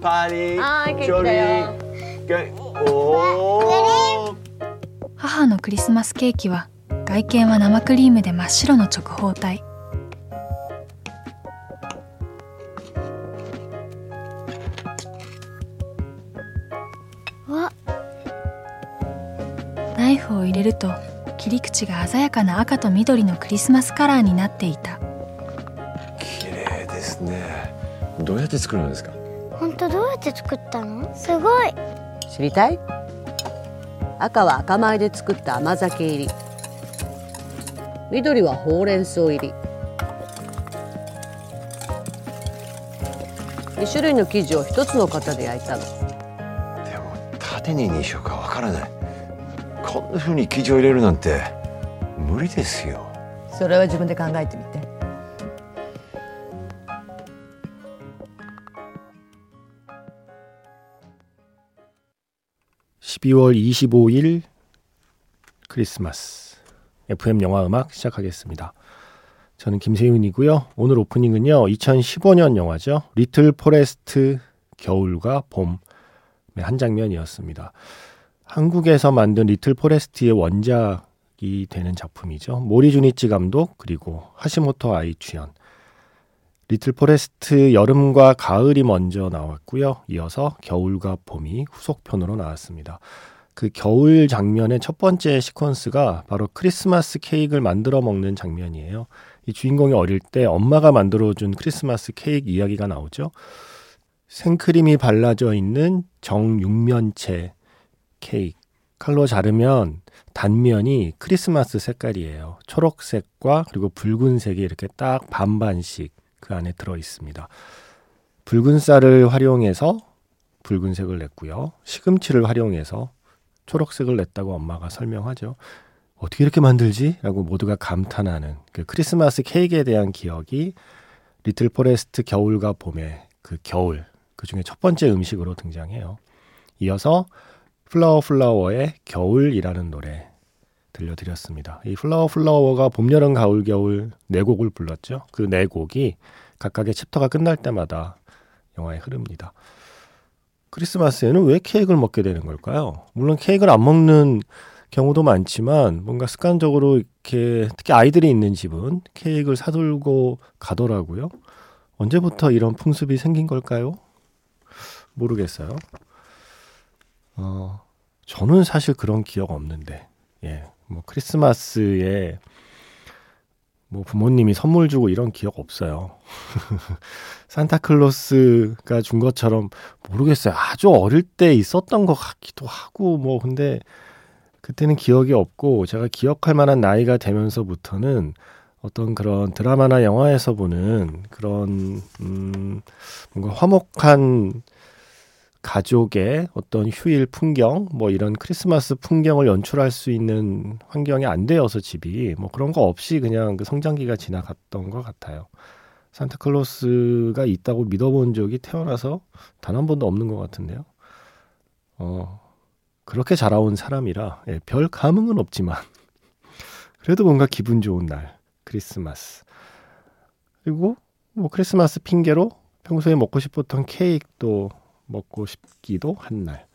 パリチョリお母のクリスマスケーキは外見は生クリームで真っ白の直方体。わ。ナイフを入れると切り口が鮮やかな赤と緑のクリスマスカラーになっていた。綺麗ですね。どうやって作るんですか？本当どうやって作ったの？すごい。知りたい？赤は赤米で作った甘酒入り。緑はほうれん草入り。2種類の生地を一つの型で焼いたの。でも縦に2色かわからない。こんな風に生地を入れるなんて無理ですよ。それは自分で考えてみ 12월 25일 크리스마스 FM 영화 음악 시작하겠습니다. 저는 김세윤이고요. 오늘 오프닝은요. 2015년 영화죠. 리틀 포레스트 겨울과 봄의 한 장면이었습니다. 한국에서 만든 리틀 포레스트의 원작이 되는 작품이죠. 모리 주니치 감독 그리고 하시모토 아이 주연. 리틀 포레스트 여름과 가을이 먼저 나왔고요. 이어서 겨울과 봄이 후속편으로 나왔습니다. 그 겨울 장면의 첫 번째 시퀀스가 바로 크리스마스 케이크를 만들어 먹는 장면이에요. 이 주인공이 어릴 때 엄마가 만들어준 크리스마스 케이크 이야기가 나오죠. 생크림이 발라져 있는 정육면체 케이크. 칼로 자르면 단면이 크리스마스 색깔이에요. 초록색과 그리고 붉은색이 이렇게 딱 반반씩 그 안에 들어 있습니다. 붉은 쌀을 활용해서 붉은색을 냈고요. 시금치를 활용해서 초록색을 냈다고 엄마가 설명하죠. 어떻게 이렇게 만들지? 라고 모두가 감탄하는 그 크리스마스 케이크에 대한 기억이 리틀 포레스트 겨울과 봄의 그 겨울 그 중에 첫 번째 음식으로 등장해요. 이어서 플라워 플라워의 겨울이라는 노래 들려드렸습니다. 이 플라워 플라워가 봄, 여름, 가을, 겨울 네 곡을 불렀죠. 그 네 곡이 각각의 챕터가 끝날 때마다 영화에 흐릅니다. 크리스마스에는 왜 케이크를 먹게 되는 걸까요? 물론 케이크를 안 먹는 경우도 많지만 뭔가 습관적으로 이렇게 특히 아이들이 있는 집은 케이크를 사들고 가더라고요. 언제부터 이런 풍습이 생긴 걸까요? 모르겠어요. 어, 저는 사실 그런 기억 없는데, 예, 뭐 크리스마스에 뭐 부모님이 선물 주고 이런 기억 없어요. 산타클로스가 준 것처럼 모르겠어요. 아주 어릴 때 있었던 것 같기도 하고 뭐 근데 그때는 기억이 없고 제가 기억할 만한 나이가 되면서부터는 어떤 그런 드라마나 영화에서 보는 그런 음 뭔가 화목한 가족의 어떤 휴일 풍경, 뭐 이런 크리스마스 풍경을 연출할 수 있는 환경이 안 되어서 집이 뭐 그런 거 없이 그냥 그 성장기가 지나갔던 것 같아요. 산타클로스가 있다고 믿어본 적이 태어나서 단 한 번도 없는 것 같은데요. 어, 그렇게 자라온 사람이라 예, 별 감흥은 없지만 그래도 뭔가 기분 좋은 날 크리스마스 그리고 뭐 크리스마스 핑계로 평소에 먹고 싶었던 케이크도 먹고 싶기도 한 날.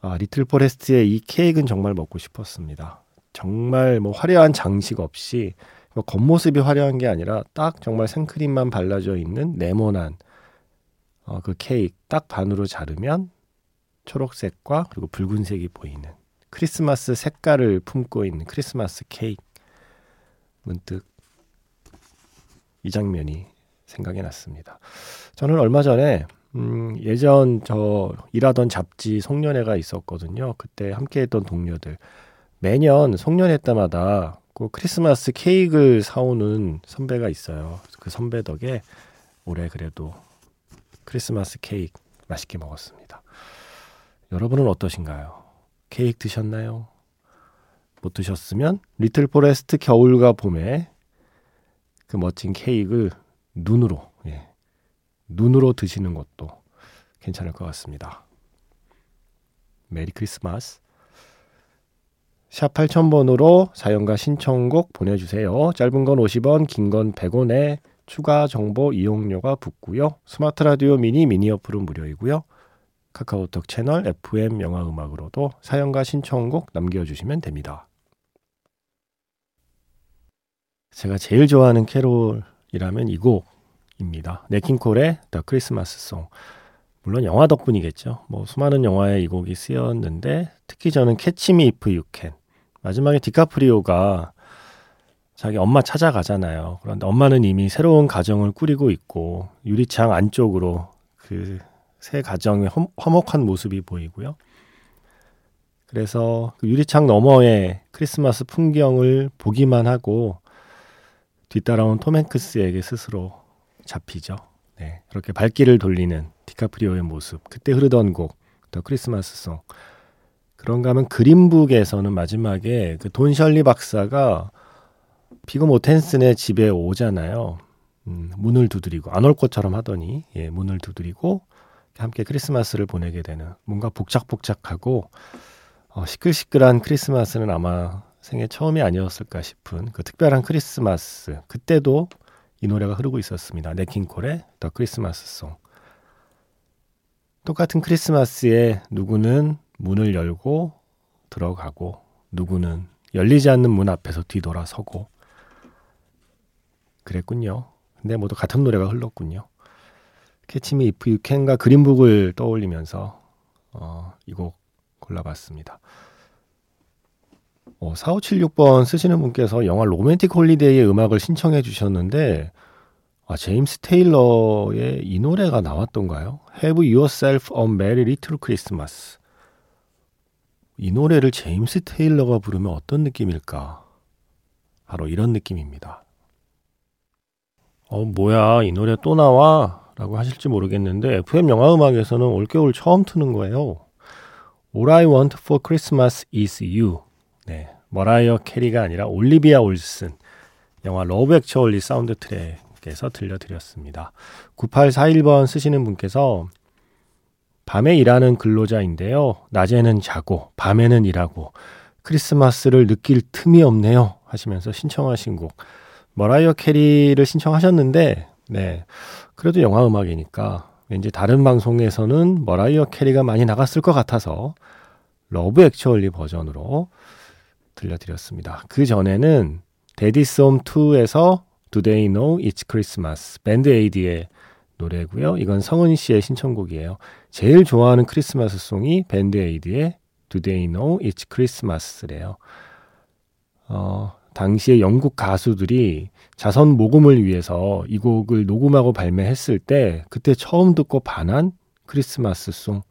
아, 리틀 포레스트의 이 케이크는 정말 먹고 싶었습니다. 정말 뭐 화려한 장식 없이 뭐 겉모습이 화려한 게 아니라 딱 정말 생크림만 발라져 있는 네모난 어, 그 케이크 딱 반으로 자르면 초록색과 그리고 붉은색이 보이는 크리스마스 색깔을 품고 있는 크리스마스 케이크 문득 이 장면이 생각이 났습니다. 저는 얼마 전에 음, 예전 저 일하던 잡지 송년회가 있었거든요. 그때 함께 했던 동료들. 매년 송년회 때마다 꼭 크리스마스 케이크를 사오는 선배가 있어요. 그 선배 덕에 올해 그래도 크리스마스 케이크 맛있게 먹었습니다. 여러분은 어떠신가요? 케이크 드셨나요? 못 드셨으면 리틀 포레스트 겨울과 봄에 그 멋진 케이크를 눈으로 예, 눈으로 드시는 것도 괜찮을 것 같습니다. 메리 크리스마스. 샵 8000번으로 사연과 신청곡 보내주세요. 짧은 건 50원, 긴 건 100원에 추가 정보 이용료가 붙고요. 스마트 라디오 미니 미니 어플은 무료이고요. 카카오톡 채널 FM 영화 음악으로도 사연과 신청곡 남겨주시면 됩니다. 제가 제일 좋아하는 캐롤이라면 이 곡 입니다. 냇 킹 콜의 The Christmas Song. 물론 영화 덕분이겠죠. 뭐 수많은 영화에 이 곡이 쓰였는데 특히 저는 캐치 미 이프 유캔 마지막에 디카프리오가 자기 엄마 찾아가잖아요. 그런데 엄마는 이미 새로운 가정을 꾸리고 있고 유리창 안쪽으로 그 새 가정의 화목한 모습이 보이고요. 그래서 그 유리창 너머의 크리스마스 풍경을 보기만 하고 뒤따라온 톰 행크스에게 스스로 잡히죠. 네, 그렇게 발길을 돌리는 디카프리오의 모습. 그때 흐르던 곡, 더 크리스마스 송. 그런가 하면 그린북에서는 마지막에 그 돈 셜리 박사가 피그 모텐슨의 집에 오잖아요. 음, 문을 두드리고 안 올 것처럼 하더니 예, 문을 두드리고 함께 크리스마스를 보내게 되는 뭔가 복작복작하고 어, 시끌시끌한 크리스마스는 아마 생애 처음이 아니었을까 싶은 그 특별한 크리스마스 그때도 이 노래가 흐르고 있었습니다. 네킹콜의 더 크리스마스 송. 똑같은 크리스마스에 누구는 문을 열고 들어가고 누구는 열리지 않는 문 앞에서 뒤돌아서고 그랬군요. 근데 모두 같은 노래가 흘렀군요. 캐치미 이프 유캔과 그린북을 떠올리면서 어, 이 곡 골라봤습니다. 어, 4576번 쓰시는 분께서 영화 로맨틱 홀리데이의 음악을 신청해 주셨는데 아, 제임스 테일러의 이 노래가 나왔던가요? Have Yourself a Merry Little Christmas. 이 노래를 제임스 테일러가 부르면 어떤 느낌일까? 바로 이런 느낌입니다. 어, 뭐야, 이 노래 또 나와? 라고 하실지 모르겠는데, FM 영화 음악에서는 올겨울 처음 트는 거예요. All I Want for Christmas is You. 네. 머라이어 캐리가 아니라 올리비아 올슨. 영화 러브 액츄얼리 사운드 트랙에서 들려드렸습니다. 9841번 쓰시는 분께서 밤에 일하는 근로자인데요. 낮에는 자고, 밤에는 일하고, 크리스마스를 느낄 틈이 없네요. 하시면서 신청하신 곡. 머라이어 캐리를 신청하셨는데, 네. 그래도 영화 음악이니까 왠지 다른 방송에서는 머라이어 캐리가 많이 나갔을 것 같아서 러브 액츄얼리 버전으로 들려드렸습니다. 그 전에는 대디스 홈 2에서 Do They Know It's Christmas 밴드 에이드의 노래고요. 이건 성은 씨의 신청곡이에요. 제일 좋아하는 크리스마스 송이 밴드 에이드의 Do They Know It's Christmas래요. 어, 당시에 영국 가수들이 자선 모금을 위해서 이 곡을 녹음하고 발매했을 때 그때 처음 듣고 반한 크리스마스 송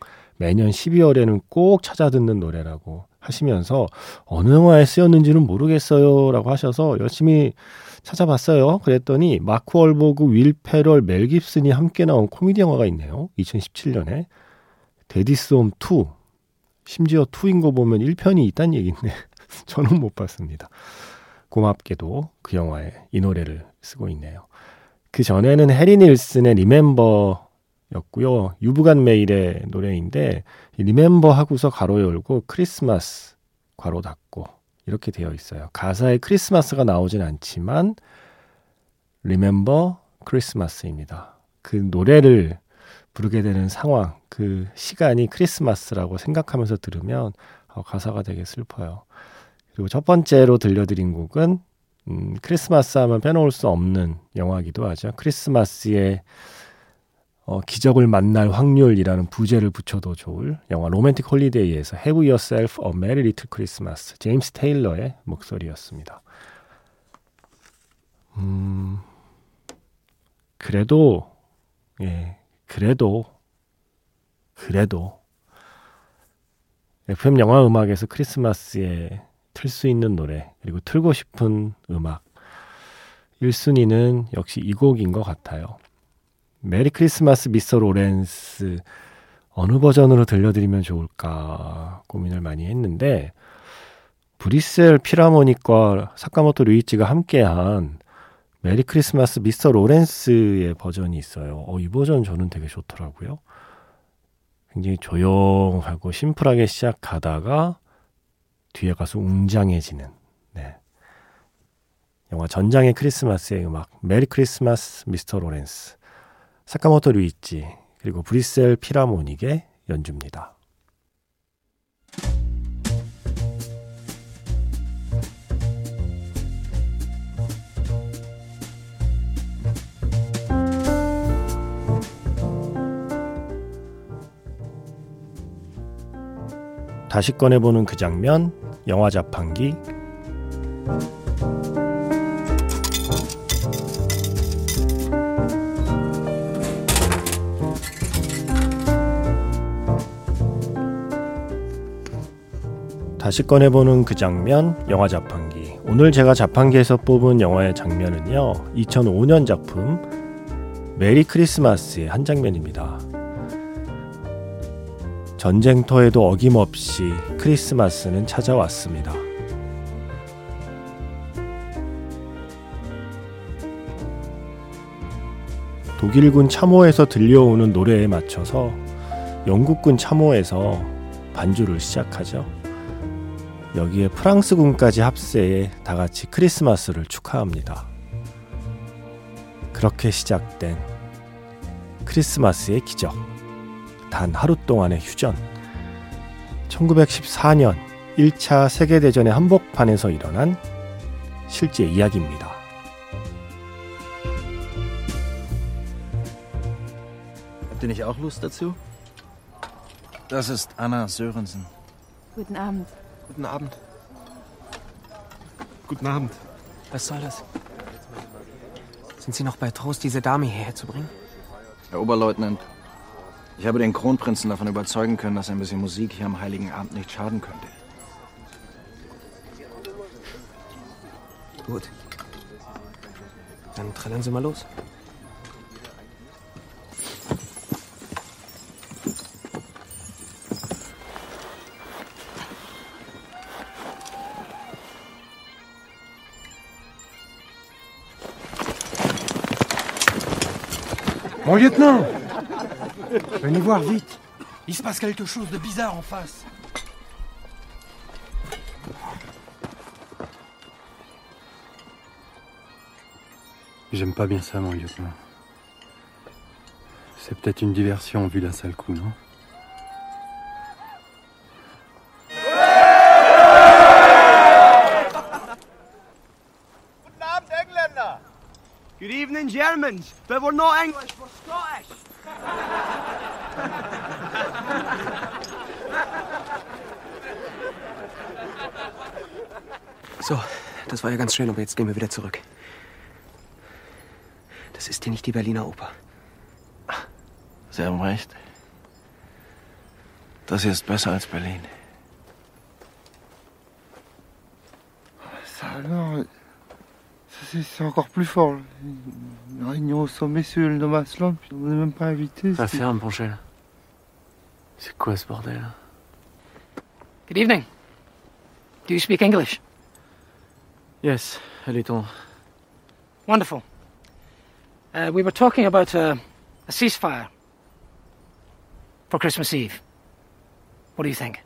매년 12월에는 꼭 찾아 듣는 노래라고 하시면서 어느 영화에 쓰였는지는 모르겠어요라고 하셔서 열심히 찾아봤어요. 그랬더니 마크 월버그, 윌 페럴, 멜 깁슨이 함께 나온 코미디 영화가 있네요. 2017년에 대디스 홈 2. 심지어 2인 거 보면 1편이 있단 얘기인데 저는 못 봤습니다. 고맙게도 그 영화에 이 노래를 쓰고 있네요. 그 전에는 해리 닐슨의 Remember 였고요. 유부간 메일의 노래인데 리멤버 하고서 가로 열고 크리스마스 괄호 닫고 이렇게 되어 있어요. 가사에 크리스마스가 나오진 않지만 리멤버 크리스마스입니다. 그 노래를 부르게 되는 상황, 그 시간이 크리스마스라고 생각하면서 들으면 어, 가사가 되게 슬퍼요. 그리고 첫 번째로 들려드린 곡은 음, 크리스마스 하면 빼놓을 수 없는 영화기도 하죠. 크리스마스의 어, 기적을 만날 확률이라는 부제를 붙여도 좋을 영화 로맨틱 홀리데이에서 Have Yourself a Merry Little Christmas 제임스 테일러의 목소리였습니다. 음, 그래도 예, 그래도 그래도 FM 영화 음악에서 크리스마스에 틀 수 있는 노래 그리고 틀고 싶은 음악 1순위는 역시 이 곡인 것 같아요. 메리 크리스마스 미스터 로렌스 어느 버전으로 들려드리면 좋을까 고민을 많이 했는데 브뤼셀 필하모닉과 사카모토 류이치가 함께한 메리 크리스마스 미스터 로렌스의 버전이 있어요. 어, 이 버전 저는 되게 좋더라고요. 굉장히 조용하고 심플하게 시작하다가 뒤에 가서 웅장해지는. 네. 영화 전장의 크리스마스의 음악 메리 크리스마스 미스터 로렌스 사카모토 류이치 그리고 브뤼셀 필하모닉의 연주입니다. 다시 꺼내보는 그 장면, 영화 자판기. 다시 꺼내보는 그 장면, 영화 자판기. 오늘 제가 자판기에서 뽑은 영화의 장면은요, 2005년 작품 메리 크리스마스의 한 장면입니다. 전쟁터에도 어김없이 크리스마스는 찾아왔습니다. 독일군 참호에서 들려오는 노래에 맞춰서 영국군 참호에서 반주를 시작하죠. 여기에 프랑스군까지 합세해 다 같이 크리스마스를 축하합니다. 그렇게 시작된 크리스마스의 기적. 단 하루 동안의 휴전. 1914년 1차 세계대전의 한복판에서 일어난 실제 이야기입니다. Habt ihr nicht auch Lust dazu? Das ist Anna Sörensen. Guten Abend. Guten Abend. Guten Abend. Was soll das? Sind Sie noch bei Trost, diese Dame hierher zu bringen? Herr Oberleutnant, ich habe den Kronprinzen davon überzeugen können, dass ein bisschen Musik hier am Heiligen Abend nicht schaden könnte. Gut. Dann trällern Sie mal los. Mon lieutenant Venez voir vite. Il se passe quelque chose de bizarre en face. J'aime pas bien ça, mon lieutenant. C'est peut-être une diversion vu la sale coup, non? Good evening, Germans. But we're not English, we're Scottish. So, das war ja ganz schön, aber jetzt gehen wir wieder zurück. Das ist hier nicht die Berliner Oper. Sie haben recht. Das hier ist besser als Berlin. Alors, ça, c'est encore plus fort. Une réunion au sommet sur le Nomasland, puis on n'est même pas invité. Ça ferme, Ponchel. C'est quoi ce bordel? Good evening. Do you speak English? Yes, a little. Wonderful. Uh, we were talking about uh, a ceasefire for Christmas Eve. What do you think?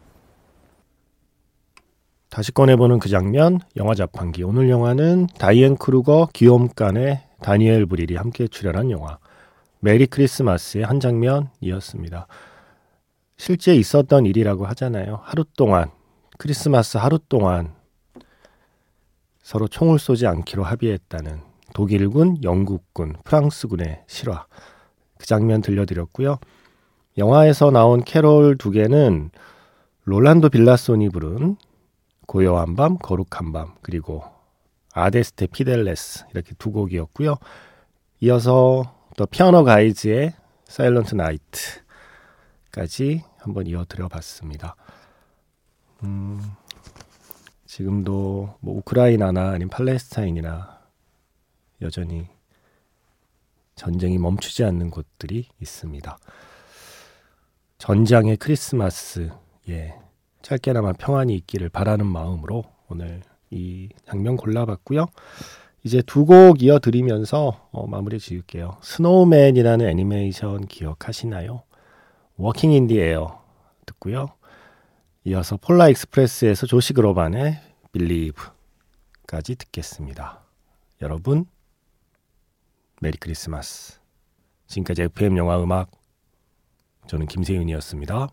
다시 꺼내보는 그 장면, 영화 자판기. 오늘 영화는 다이앤 크루거, 기욤 카네 다니엘 브륄이 함께 출연한 영화 메리 크리스마스의 한 장면이었습니다. 실제 있었던 일이라고 하잖아요. 하루 동안 크리스마스 하루 동안 서로 총을 쏘지 않기로 합의했다는 독일군, 영국군, 프랑스군의 실화. 그 장면 들려드렸고요. 영화에서 나온 캐롤 두 개는 롤란도 빌라손이 부른 고요한 밤, 거룩한 밤, 그리고 아데스테 피델레스 이렇게 두 곡이었고요. 이어서 또 피아노 가이즈의 사일런트 나이트까지 한번 이어드려 봤습니다. 음, 지금도 뭐 우크라이나나 아니면 팔레스타인이나 여전히 전쟁이 멈추지 않는 곳들이 있습니다. 전장의 크리스마스, 예, 짧게나마 평안이 있기를 바라는 마음으로 오늘 이 장면 골라봤고요. 이제 두 곡 이어드리면서 어, 마무리 지을게요. Snowman이라는 애니메이션 기억하시나요? Walking in the Air 듣고요. 이어서 Polar Express에서 조시 그로반의 빌리브까지 듣겠습니다. 여러분 메리 크리스마스. 지금까지 FM 영화 음악 저는 김세윤이었습니다.